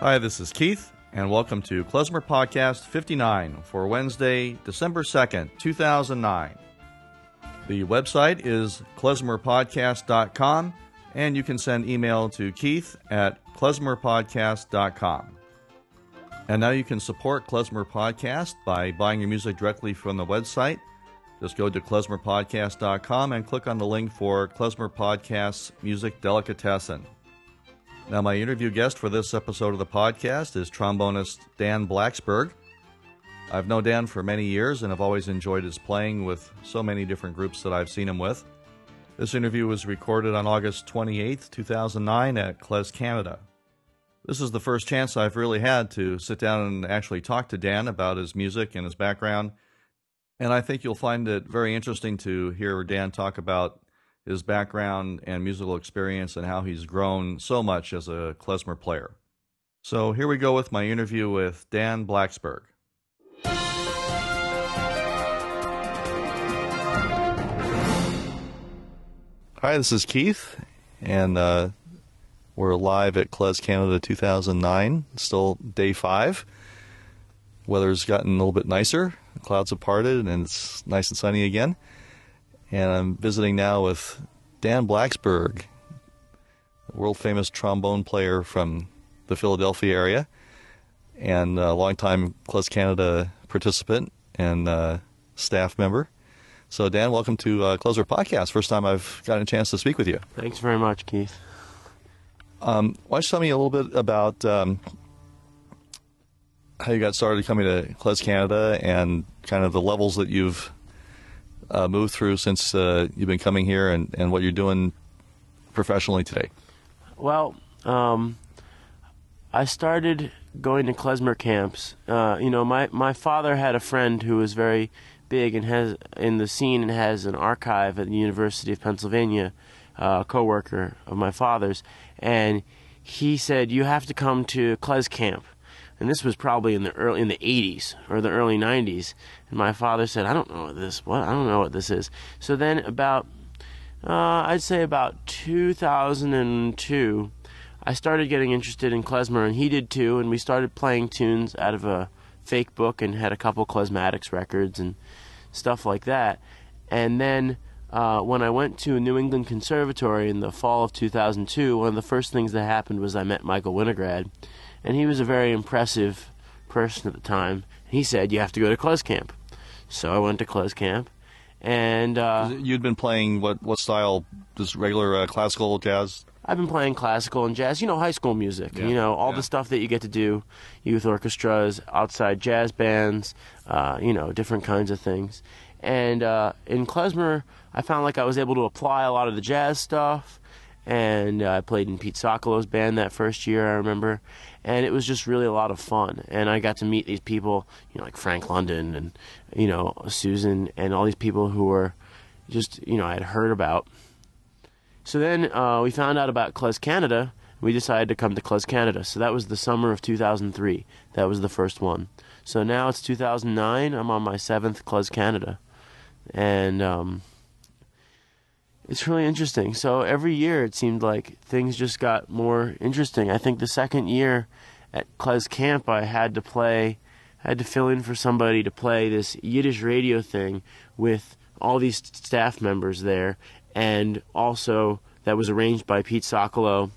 Hi, this is Keith, and welcome to Klezmer Podcast 59 for Wednesday, December 2nd, 2009. The website is klezmerpodcast.com, and you can send email to keith at klezmerpodcast.com. And now you can support Klezmer Podcast by buying your music directly from the website. Just go to klezmerpodcast.com and click on the link for Klezmer Podcast's Music Delicatessen. Now, my interview guest for this episode of the podcast is trombonist Dan Blacksberg. I've known Dan for many years and have always enjoyed his playing with so many different groups that I've seen him with. This interview was recorded on August 28, 2009 at Klez Canada. This is the first chance I've really had to sit down and actually talk to Dan about his music and his background. And I think you'll find it very interesting to hear Dan talk about his background and musical experience and how he's grown so much as a klezmer player. So here we go with my interview with Dan Blacksberg. Hi, this is Keith, and uh, we're live at Klez Canada 2009. Still day five. Weather's gotten a little bit nicer. Clouds have parted, and it's nice and sunny again and I'm visiting now with Dan Blacksberg, world famous trombone player from the Philadelphia area, and a longtime Klez Canada participant and uh, staff member. So, Dan, welcome to uh, Klezmer Podcast. First time I've gotten a chance to speak with you. Thanks very much, Keith. Um, why don't you tell me a little bit about um, how you got started coming to Klez Canada and kind of the levels that you've uh, moved through since uh, you've been coming here and, and what you're doing professionally today? Well, um, I started going to klezmer camps. Uh, you know, my, my father had a friend who was very big and has in the scene and has an archive at the University of Pennsylvania, uh, a coworker of my father's, and he said you have to come to Klez camp and this was probably in the early in the 80s or the early 90s and my father said i don't know what this what i don't know what this is. So then about uh, i'd say about 2002 i started getting interested in klezmer and he did too. And we started playing tunes out of a fake book and had a couple klezmatics records and stuff like that. And then uh, when I went to New England Conservatory in the fall of 2002, one of the first things that happened was I met Michael Winograd, and he was a very impressive person at the time. He said, "You have to go to Klez Camp." So I went to Klez Camp, and uh, you'd been playing what what style? Just regular uh, classical jazz. I've been playing classical and jazz. You know, high school music. Yeah. You know, all yeah. the stuff that you get to do, youth orchestras, outside jazz bands. Uh, you know, different kinds of things. And uh, in klezmer, I found like I was able to apply a lot of the jazz stuff and uh, I played in Pete Sokolow's band that first year. I remember, and it was just really a lot of fun. And I got to meet these people, you know, like Frank London and you know Susan and all these people who were just you know I had heard about. So then uh, we found out about Klez Canada. We decided to come to Klez Canada. So that was the summer of 2003. That was the first one. So now it's 2009. I'm on my seventh Klez Canada, and um, it's really interesting. So every year it seemed like things just got more interesting. I think the second year at Klez Camp I had to play I had to fill in for somebody to play this Yiddish radio thing with all these staff members there and also that was arranged by Pete Sokolow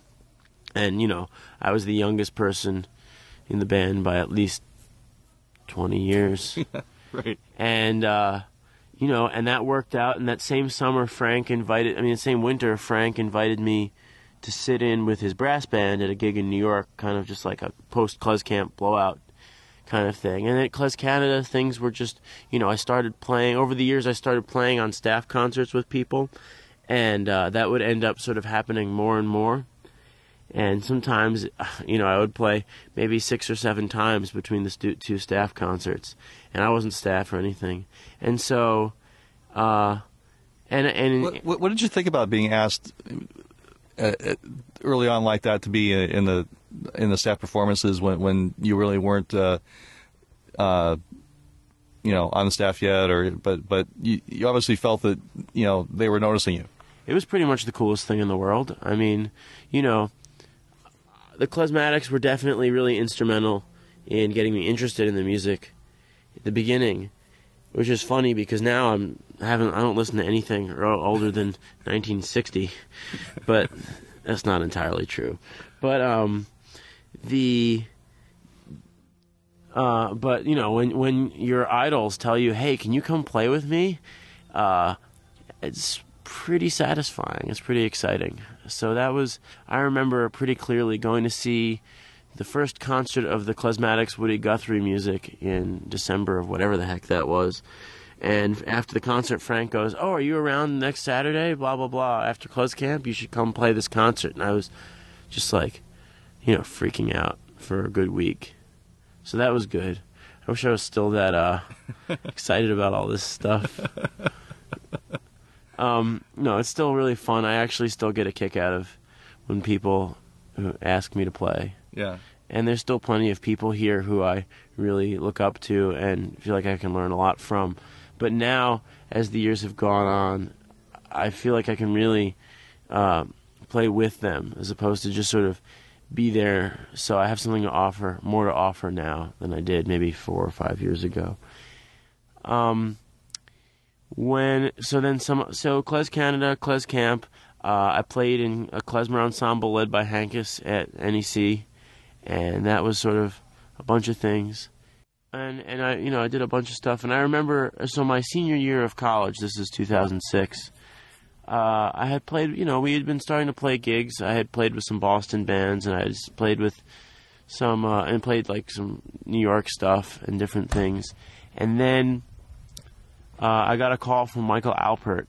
and you know, I was the youngest person in the band by at least 20 years. right. And uh you know, and that worked out. And that same summer, Frank invited, I mean, the same winter, Frank invited me to sit in with his brass band at a gig in New York, kind of just like a post Klez Camp blowout kind of thing. And at Klez Canada, things were just, you know, I started playing, over the years, I started playing on staff concerts with people, and uh, that would end up sort of happening more and more and sometimes you know I would play maybe six or seven times between the stu- two staff concerts, and I wasn't staff or anything, and so, uh, and and what, what, did you think about being asked uh, uh, early on like that to be in the in the staff performances when when you really weren't. Uh, uh, you know, on the staff yet, or but but you, you obviously felt that you know they were noticing you. It was pretty much the coolest thing in the world. I mean, you know, the Klezmatics were definitely really instrumental in getting me interested in the music at the beginning, which is funny because now I'm I haven't I don't listen to anything older than 1960, but that's not entirely true. But um, the uh, but you know when when your idols tell you, "Hey, can you come play with me?" Uh, it's pretty satisfying. It's pretty exciting. So that was I remember pretty clearly going to see the first concert of the Klezmatics Woody Guthrie music in December of whatever the heck that was. And after the concert, Frank goes, "Oh, are you around next Saturday? Blah blah blah. After Klez Camp, you should come play this concert." And I was just like, you know, freaking out for a good week. So that was good. I wish I was still that uh, excited about all this stuff. Um, no, it's still really fun. I actually still get a kick out of when people ask me to play. Yeah. And there's still plenty of people here who I really look up to and feel like I can learn a lot from. But now, as the years have gone on, I feel like I can really uh, play with them as opposed to just sort of be there. So I have something to offer, more to offer now than I did maybe four or five years ago. Um, when so then some so Klez Canada, Klez Camp. Uh, I played in a klezmer ensemble led by Hankus at NEC, and that was sort of a bunch of things. And and I you know I did a bunch of stuff, and I remember so my senior year of college, this is 2006. Uh, I had played, you know, we had been starting to play gigs. I had played with some Boston bands, and I had played with some, uh, and played like some New York stuff and different things. And then uh, I got a call from Michael Alpert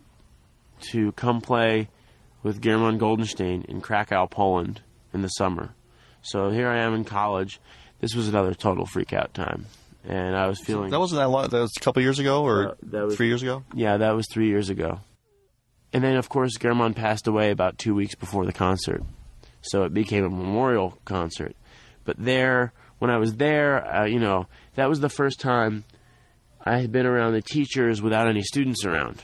to come play with German Goldenshteyn in Krakow, Poland in the summer. So here I am in college. This was another total freak out time. And I was feeling. That wasn't that long. That was a couple years ago or uh, was, three years ago? Yeah, that was three years ago. And then, of course, German passed away about two weeks before the concert. So it became a memorial concert. But there, when I was there, uh, you know, that was the first time I had been around the teachers without any students around.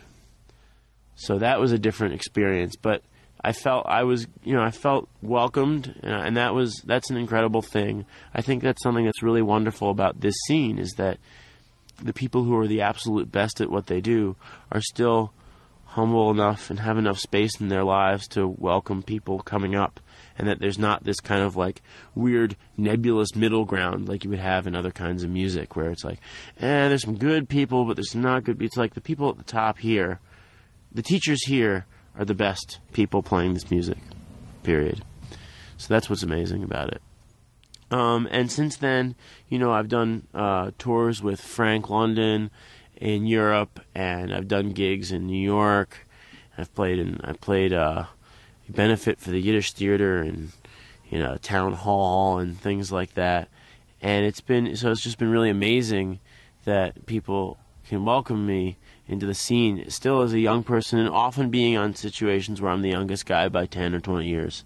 So that was a different experience, but I felt I was, you know, I felt welcomed, uh, and that was that's an incredible thing. I think that's something that's really wonderful about this scene is that the people who are the absolute best at what they do are still humble enough and have enough space in their lives to welcome people coming up and that there's not this kind of like weird nebulous middle ground like you would have in other kinds of music where it's like, eh, there's some good people, but there's not good. It's like the people at the top here, the teachers here are the best people playing this music. Period. So that's what's amazing about it. Um, and since then, you know, I've done uh, tours with Frank London in Europe, and I've done gigs in New York. I've played in I played uh, benefit for the Yiddish theater and you know town hall and things like that. And it's been so it's just been really amazing that people can welcome me into the scene still as a young person and often being on situations where I'm the youngest guy by 10 or 20 years.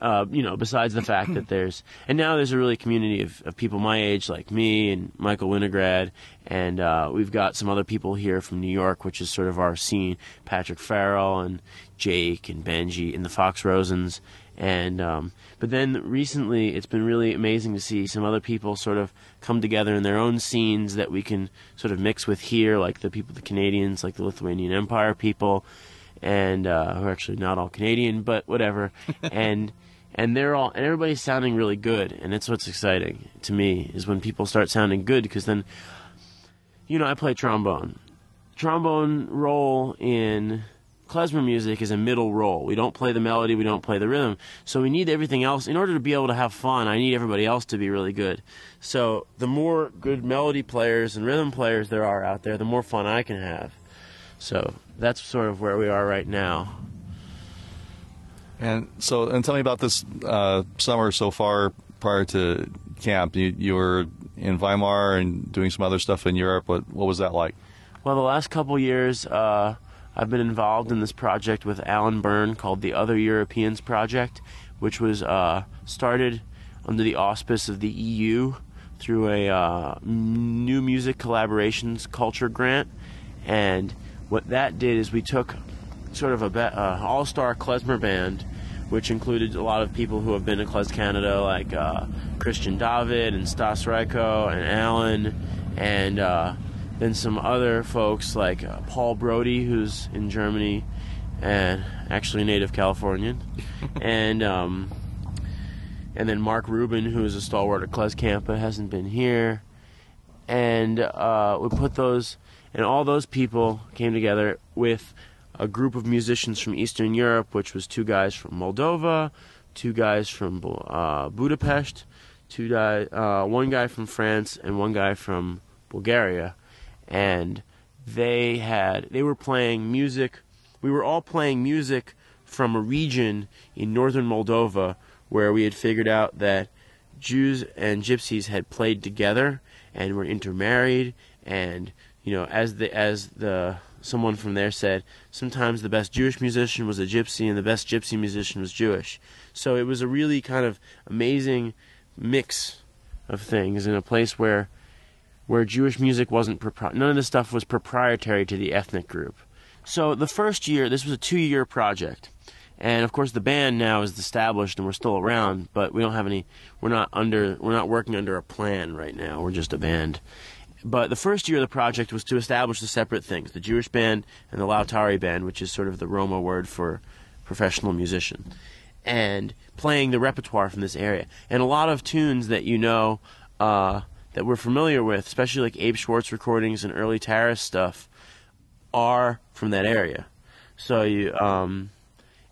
Uh, you know, besides the fact that there's, and now there's a really community of, of people my age, like me and Michael Winograd, and uh, we've got some other people here from New York, which is sort of our scene. Patrick Farrell and Jake and Benji and the Fox Rosens, and um, but then recently it's been really amazing to see some other people sort of come together in their own scenes that we can sort of mix with here, like the people, the Canadians, like the Lithuanian Empire people, and uh, who are actually not all Canadian, but whatever, and and they're all and everybody's sounding really good. And it's what's exciting to me is when people start sounding good because then you know i play trombone. Trombone role in klezmer music is a middle role. We don't play the melody we don't play the rhythm. So we need everything else. In order to be able to have fun i need everybody else to be really good. So the more good melody players and rhythm players there are out there the more fun i can have. So that's sort of where we are right now and so, and tell me about this uh, summer so far prior to camp. You, you were in Weimar and doing some other stuff in Europe. What what was that like? Well, the last couple years, uh, I've been involved in this project with Alan Bern called the Other Europeans Project, which was uh, started under the auspice of the EU through a uh, new music collaborations culture grant. And what that did is we took sort of a be- uh, all-star klezmer band which included a lot of people who have been to Klez Canada, like uh, Christian Dawid and Stas Rayko and Alan, and uh, then some other folks like uh, Paul Brody, who's in Germany and actually native Californian, and um, and then Mark Rubin, who is a stalwart at Klez Camp but hasn't been here, and uh, we put those and all those people came together with a group of musicians from Eastern Europe, which was two guys from Moldova, two guys from uh, Budapest, two guy, uh, one guy from France, and one guy from Bulgaria, and they had they were playing music. We were all playing music from a region in northern Moldova where we had figured out that Jews and Gypsies had played together and were intermarried and you know as the as the someone from there said sometimes the best Jewish musician was a gypsy and the best gypsy musician was Jewish. So it was a really kind of amazing mix of things in a place where where Jewish music wasn't propri- none of the stuff was proprietary to the ethnic group. So the first year, this was a two-year project. And of course the band now is established and we're still around, but we don't have any we're not under we're not working under a plan right now. We're just a band. But the first year of the project was to establish the separate things the Jewish band and the Lautari band, which is sort of the Roma word for professional musician, and playing the repertoire from this area. And a lot of tunes that you know uh, that we're familiar with, especially like Abe Schwartz recordings and early Tarras stuff, are from that area. So you. Um,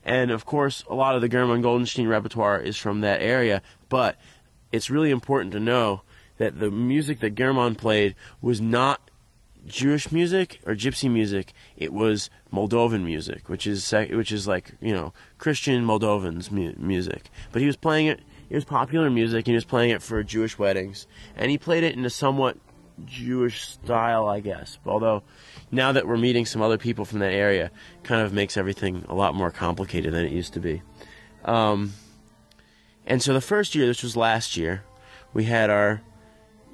and of course, a lot of the German Goldenshteyn repertoire is from that area, but it's really important to know that the music that German played was not Jewish music or Gypsy music. It was Moldovan music, which is which is like you know Christian Moldovans mu- music. But he was playing it. It was popular music. And he was playing it for Jewish weddings, and he played it in a somewhat Jewish style, I guess. Although now that we're meeting some other people from that area, kind of makes everything a lot more complicated than it used to be. Um, and so the first year, this was last year, we had our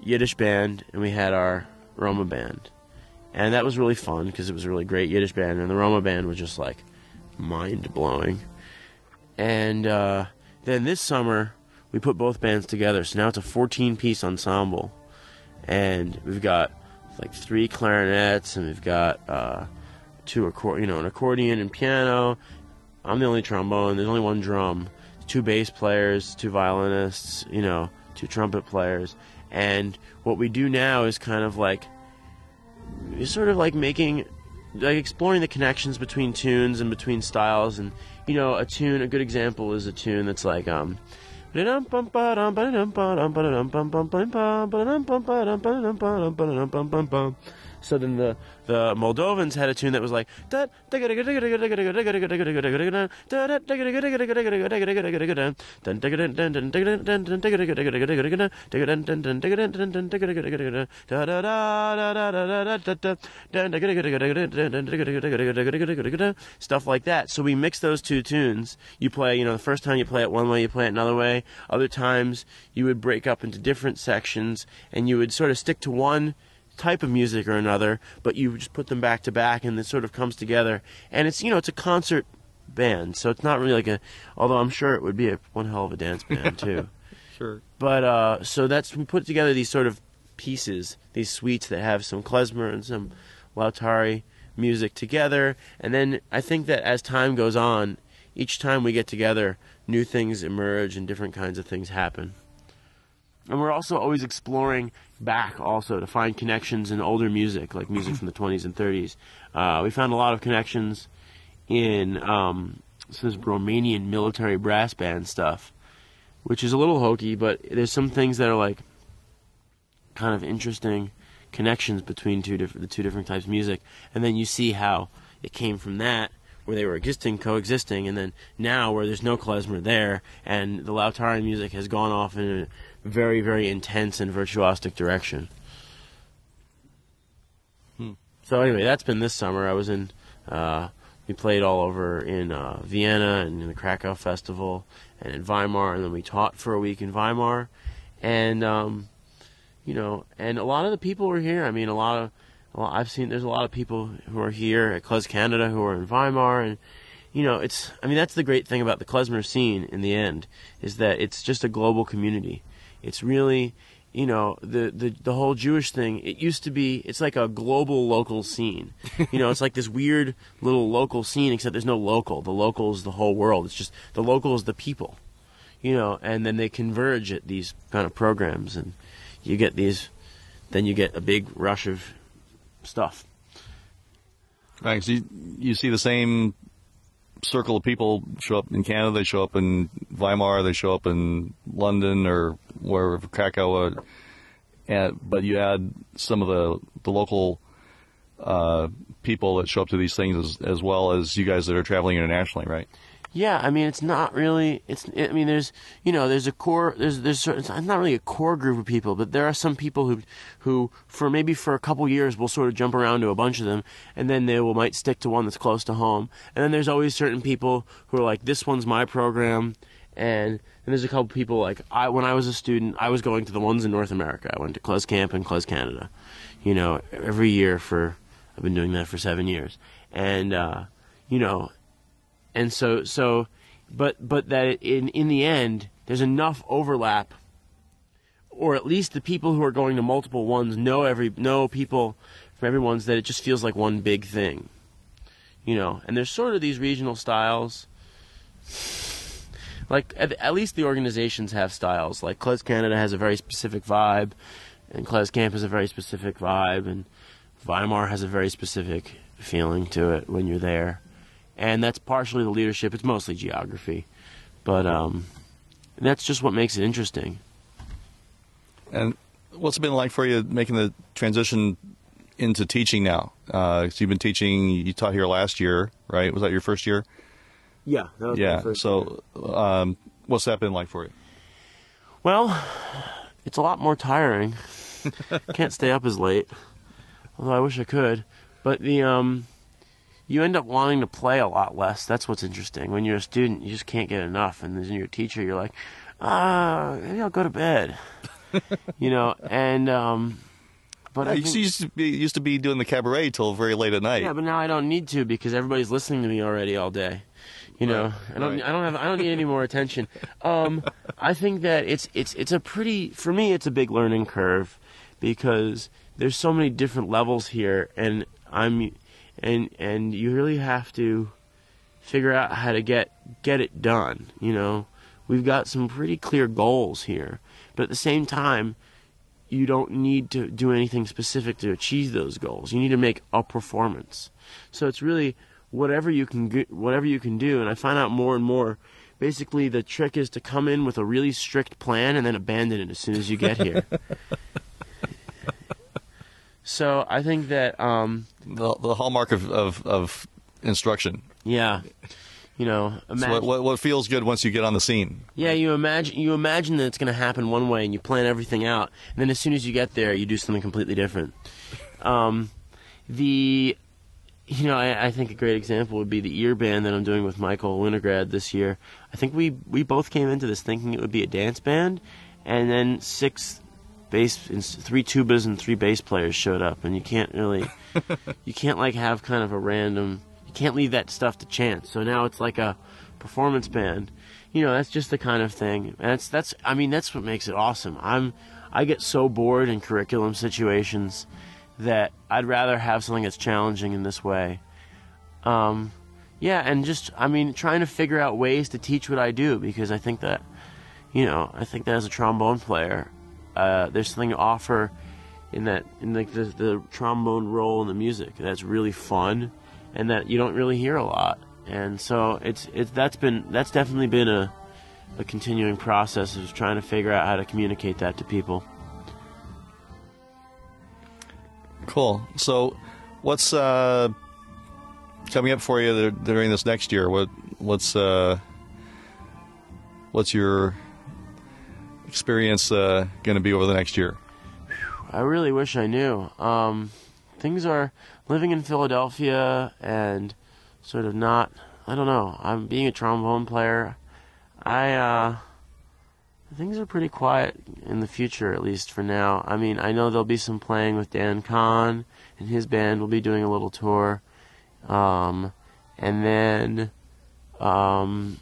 Yiddish band and we had our Roma band. And that was really fun because it was a really great Yiddish band, and the Roma band was just like mind blowing. And uh, then this summer, we put both bands together, so now it's a 14 piece ensemble. And we've got like three clarinets, and we've got uh, two you know, an accordion and piano. I'm the only trombone. There's only one drum. Two bass players, two violinists, you know, two trumpet players, and what we do now is kind of like, is sort of like making, like exploring the connections between tunes and between styles. And, you know, a tune, a good example is a tune that's like, um, so then the the Moldovans had a tune that was like stuff like that. So we mix those two tunes. You play, you know, the first time you play it one way, you play it another way. Other times you would break up into different sections and you would sort of stick to one type of music or another, but you just put them back to back and it sort of comes together. And it's you know it's a concert band, so it's not really like a. Although I'm sure it would be a one hell of a dance band too. sure. But uh, so that's we put together these sort of pieces, these suites that have some klezmer and some Lautari music together, and then I think that as time goes on, each time we get together, new things emerge and different kinds of things happen. And we're also always exploring back also to find connections in older music, like music from the 20s and 30s. Uh, we found a lot of connections in um, some Romanian military brass band stuff, which is a little hokey, but there's some things that are like kind of interesting connections between two different the two different types of music, and then you see how it came from that where they were existing, coexisting, and then now where there's no klezmer there, and the Lautari music has gone off in a very, very intense and virtuosic direction. Hmm. So anyway, that's been this summer. I was in. Uh, we played all over in uh, Vienna and in the Krakow Festival and in Weimar, and then we taught for a week in Weimar, and um, you know, and a lot of the people were here. I mean, a lot of well, I've seen there's a lot of people who are here at Klez Canada who are in Weimar, and you know, it's. I mean, that's the great thing about the klezmer scene. In the end, is that it's just a global community. It's really, you know, the the the whole Jewish thing. It used to be. It's like a global local scene. You know, it's like this weird little local scene, except there's no local. The local is the whole world. It's just the local is the people. You know, and then they converge at these kind of programs, and you get these. Then you get a big rush of stuff. Right. So you, you see the same circle of people show up in Canada, they show up in Weimar, they show up in London or wherever Krakow, uh, and, but you add some of the the local uh, people that show up to these things as, as well as you guys that are traveling internationally, right? Yeah, I mean, it's not really. It's. I mean, there's. You know, there's a core. There's. There's. It's not really a core group of people, but there are some people who, who, for maybe for a couple years, will sort of jump around to a bunch of them, and then they will might stick to one that's close to home. And then there's always certain people who are like, this one's my program, and and there's a couple people like I. When I was a student, I was going to the ones in North America. I went to Klez Camp and Klez Canada, you know, every year for. I've been doing that for seven years, and uh, you know and so so but but that in in the end there's enough overlap or at least the people who are going to multiple ones know every know people from every ones that it just feels like one big thing you know? And there's sort of these regional styles. Like at, at least the organizations have styles. Like Klez Canada has a very specific vibe and Klez Camp has a very specific vibe and Weimar has a very specific feeling to it when you're there and that's partially the leadership. It's mostly geography, but um, that's just what makes it interesting. And what's it been like for you making the transition into teaching now? Uh, so you've been teaching. You taught here last year, right? Was that your first year? Yeah. yeah. so, um, what's that been like for you? Well, it's a lot more tiring. Can't stay up as late, although I wish I could. But the um, you end up wanting to play a lot less. That's what's interesting. When you're a student, you just can't get enough, and then you're a teacher, you're like, ah, maybe I'll go to bed. you know, and um, but yeah, I think, used to be used to be doing the cabaret till very late at night. Yeah, but now I don't need to because everybody's listening to me already all day. You know, right, I don't right. I don't have I don't need any more attention. Um, I think that it's it's it's a pretty for me it's a big learning curve because there's so many different levels here, and I'm and and you really have to figure out how to get get it done. You know, we've got some pretty clear goals here, but at the same time, you don't need to do anything specific to achieve those goals. You need to make a performance. So it's really whatever you can whatever you can do. And I find out more and more. Basically, the trick is to come in with a really strict plan and then abandon it as soon as you get here. So I think that um, the, the hallmark of, of, of instruction. Yeah, you know, imagine, what, what, what feels good once you get on the scene. Yeah, you imagine you imagine that it's going to happen one way, and you plan everything out, and then as soon as you get there, you do something completely different. Um, the you know, I, I, think a great example would be the ear band that I'm doing with Michael Winograd this year. I think we we both came into this thinking it would be a dance band, and then six bass three tubas and three bass players showed up, and you can't really, you can't like have kind of a random. You can't leave that stuff to chance. So now it's like a performance band. You know, that's just the kind of thing. And that's that's. I mean, that's what makes it awesome. I'm I get so bored in curriculum situations that I'd rather have something that's challenging in this way. Um, yeah, and just I mean, trying to figure out ways to teach what I do because I think that, you know, I think that as a trombone player, uh, there's something to offer in that in like the, the trombone role in the music that's really fun and that you don't really hear a lot. And so it's it's that's been that's definitely been a a continuing process of trying to figure out how to communicate that to people. Cool. So what's uh coming up for you during this next year? What what's uh what's your experience uh, going to be over the next year? I really wish I knew. Um, things are living in Philadelphia and sort of not. I don't know. I'm being a trombone player. I uh, things are pretty quiet in the future, at least for now. I mean, I know there'll be some playing with Dan Kahn and his band We'll be doing a little tour, um, and then Um,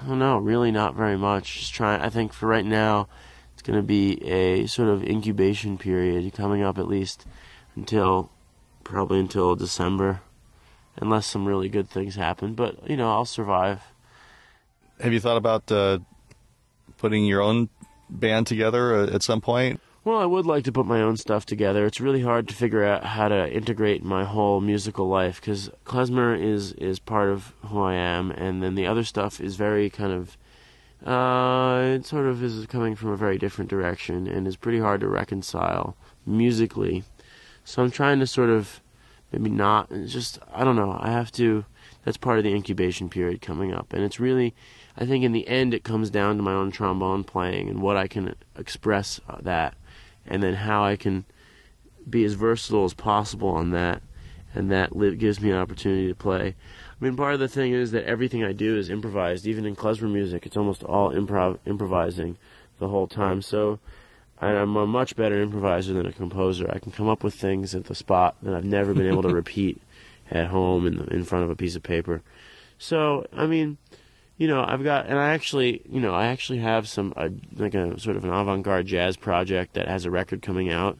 I don't know, really not very much. Just trying. I think for right now, it's going to be a sort of incubation period coming up at least until probably until December, unless some really good things happen. But you know, I'll survive. Have you thought about uh, putting your own band together uh, at some point? Well, I would like to put my own stuff together. It's really hard to figure out how to integrate my whole musical life because klezmer is is part of who I am, and then the other stuff is very kind of. Uh, it sort of is coming from a very different direction and is pretty hard to reconcile musically. So I'm trying to sort of maybe not just I don't know. I have to. That's part of the incubation period coming up, and it's really I think in the end it comes down to my own trombone playing and what I can express uh, that, and then how I can be as versatile as possible on that, and that gives me an opportunity to play. I mean, part of the thing is that everything I do is improvised. Even in klezmer music, it's almost all improv improvising the whole time. So I'm a much better improviser than a composer. I can come up with things at the spot that I've never been able to repeat at home in the, in front of a piece of paper. So, I mean, you know, I've got, and I actually, you know, I actually have some, uh, like a sort of an avant garde jazz project that has a record coming out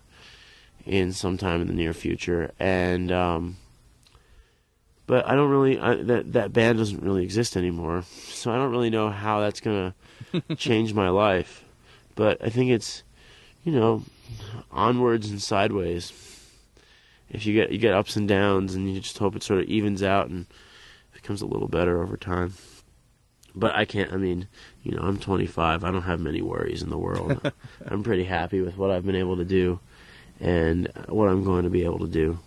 in sometime in the near future. And, um, but I don't really, I, that, that band doesn't really exist anymore. So I don't really know how that's going to change my life. But I think it's, you know, onwards and sideways. If you get, you get ups and downs and you just hope it sort of evens out and becomes a little better over time but I can't. I mean, you know, I'm 25. I don't have many worries in the world. I'm pretty happy with what I've been able to do, and what I'm going to be able to do.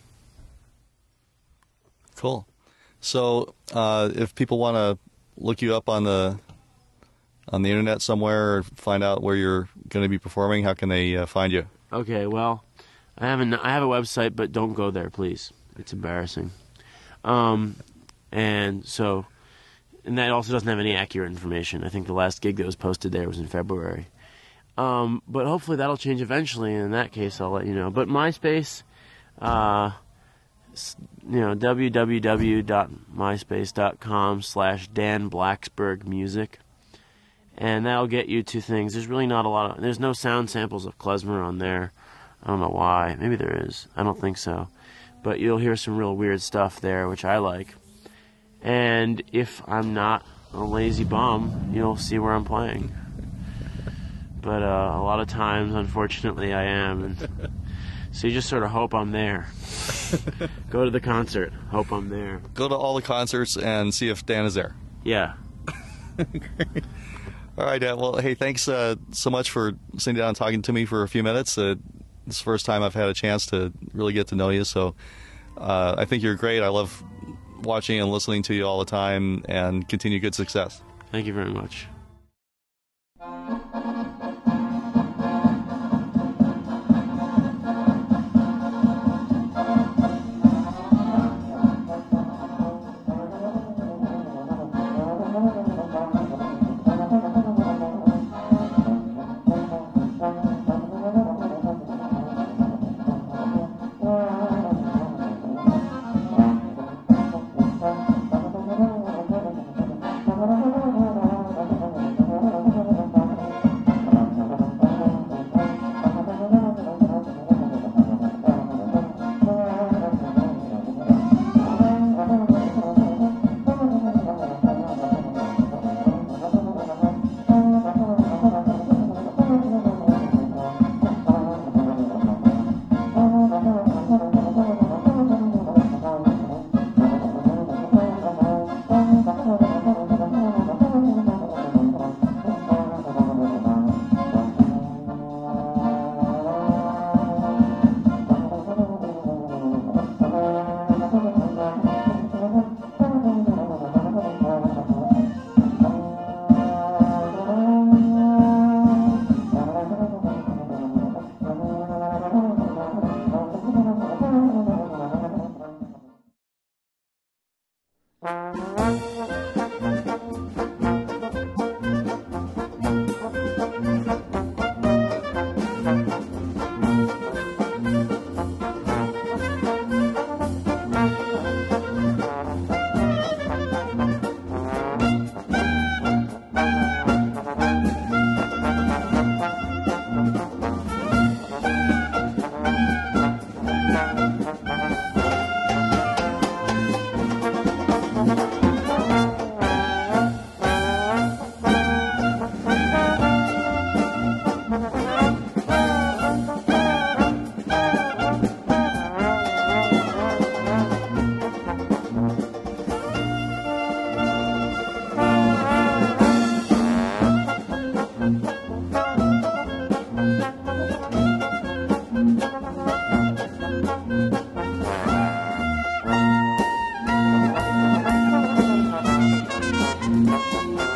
Cool. So, uh, if people want to look you up on the on the internet somewhere or find out where you're going to be performing, how can they uh, find you? Okay. Well, I have a I have a website, but don't go there, please. It's embarrassing. Um, and so and that also doesn't have any accurate information. I think the last gig that was posted there was in February. Um, but hopefully that'll change eventually. And in that case, I'll let you know. But MySpace, uh, you know, www.myspace.com slash Dan Blacksberg Music. And that'll get you to things. There's really not a lot of, there's no sound samples of klezmer on there. I don't know why. Maybe there is. I don't think so. But you'll hear some real weird stuff there, which I like. And if I'm not a lazy bum, you'll see where I'm playing. But uh, a lot of times, unfortunately, I am. And so you just sort of hope I'm there. Go to the concert, hope I'm there. Go to all the concerts and see if Dan is there. Yeah. all right, Dan. Well, hey, thanks uh, so much for sitting down and talking to me for a few minutes. Uh, it's the first time I've had a chance to really get to know you, so uh, I think you're great. I love watching and listening to you all the time and continue good success. Thank you very much. Oh, うん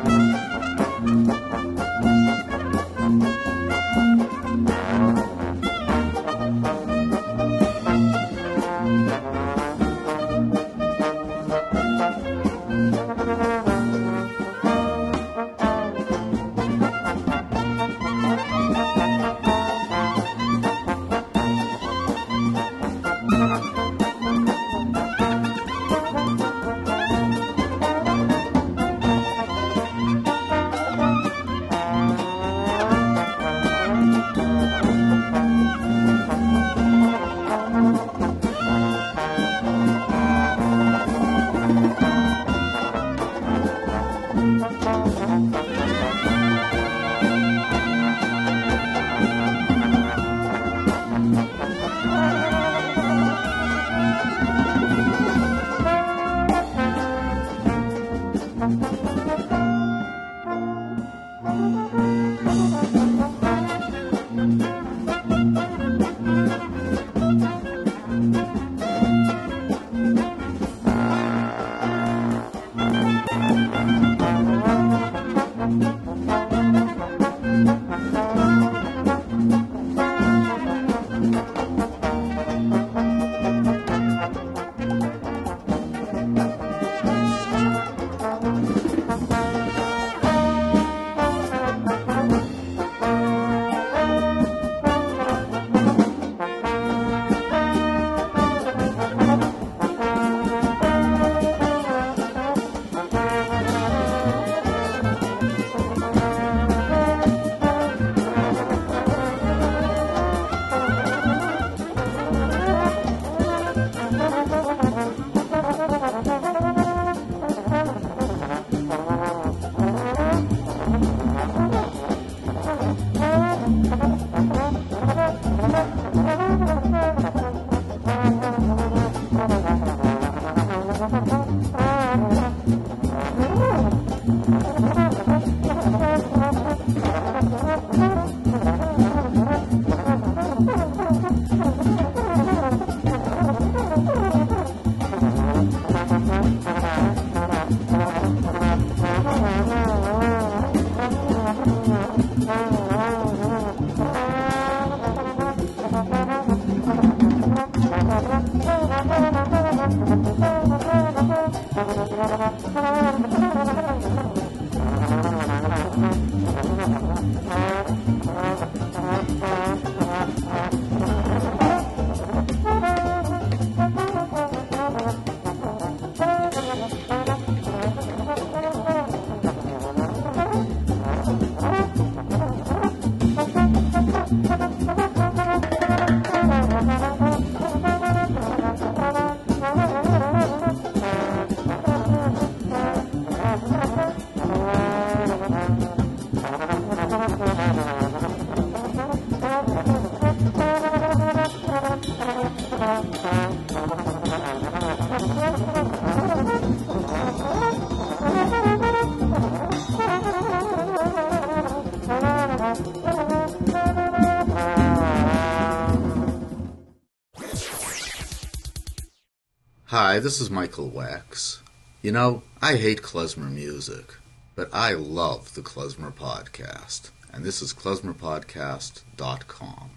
Hi, this is Michael Wex. You know, I hate klezmer music, but I love the Klezmer Podcast. And this is klezmerpodcast.com.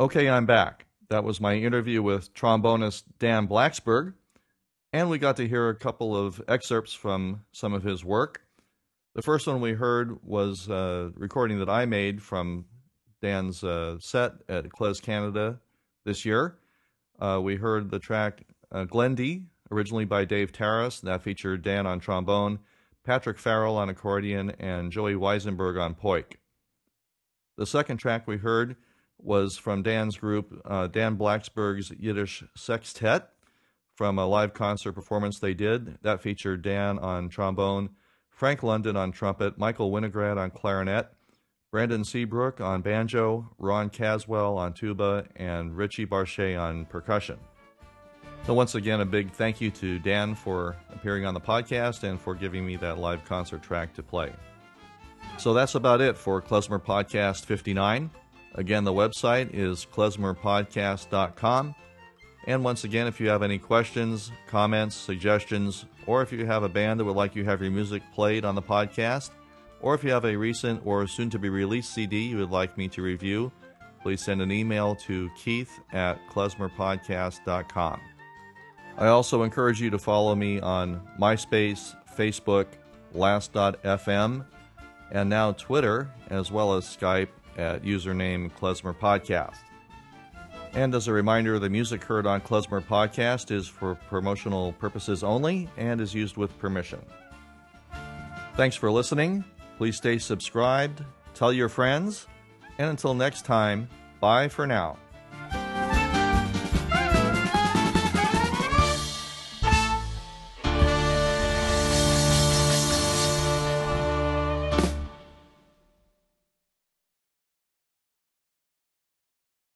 Okay, I'm back. That was my interview with trombonist Dan Blacksberg, and we got to hear a couple of excerpts from some of his work. The first one we heard was a recording that I made from Dan's uh, set at Klez Canada this year. Uh, we heard the track uh, Glendy, originally by Dave Tarras. That featured Dan on trombone, Patrick Farrell on accordion, and Joey Weisenberg on poyk. The second track we heard was from Dan's group, uh, Dan Blacksberg's Yiddish Sextet, from a live concert performance they did. That featured Dan on trombone, Frank London on trumpet, Michael Winograd on clarinet, Brandon Seabrook on banjo, Ron Caswell on tuba, and Richie Barshay on percussion. So, once again, a big thank you to Dan for appearing on the podcast and for giving me that live concert track to play. So, that's about it for Klezmer Podcast 59. Again, the website is klezmerpodcast.com. And once again, if you have any questions, comments, suggestions, or if you have a band that would like you have your music played on the podcast, or if you have a recent or soon to be released CD you would like me to review, please send an email to keith at klezmerpodcast.com. I also encourage you to follow me on MySpace, Facebook, Last.fm, and now Twitter, as well as Skype at username Klezmer Podcast. And as a reminder, the music heard on Klezmer Podcast is for promotional purposes only and is used with permission. Thanks for listening. Please stay subscribed, tell your friends, and until next time, bye for now.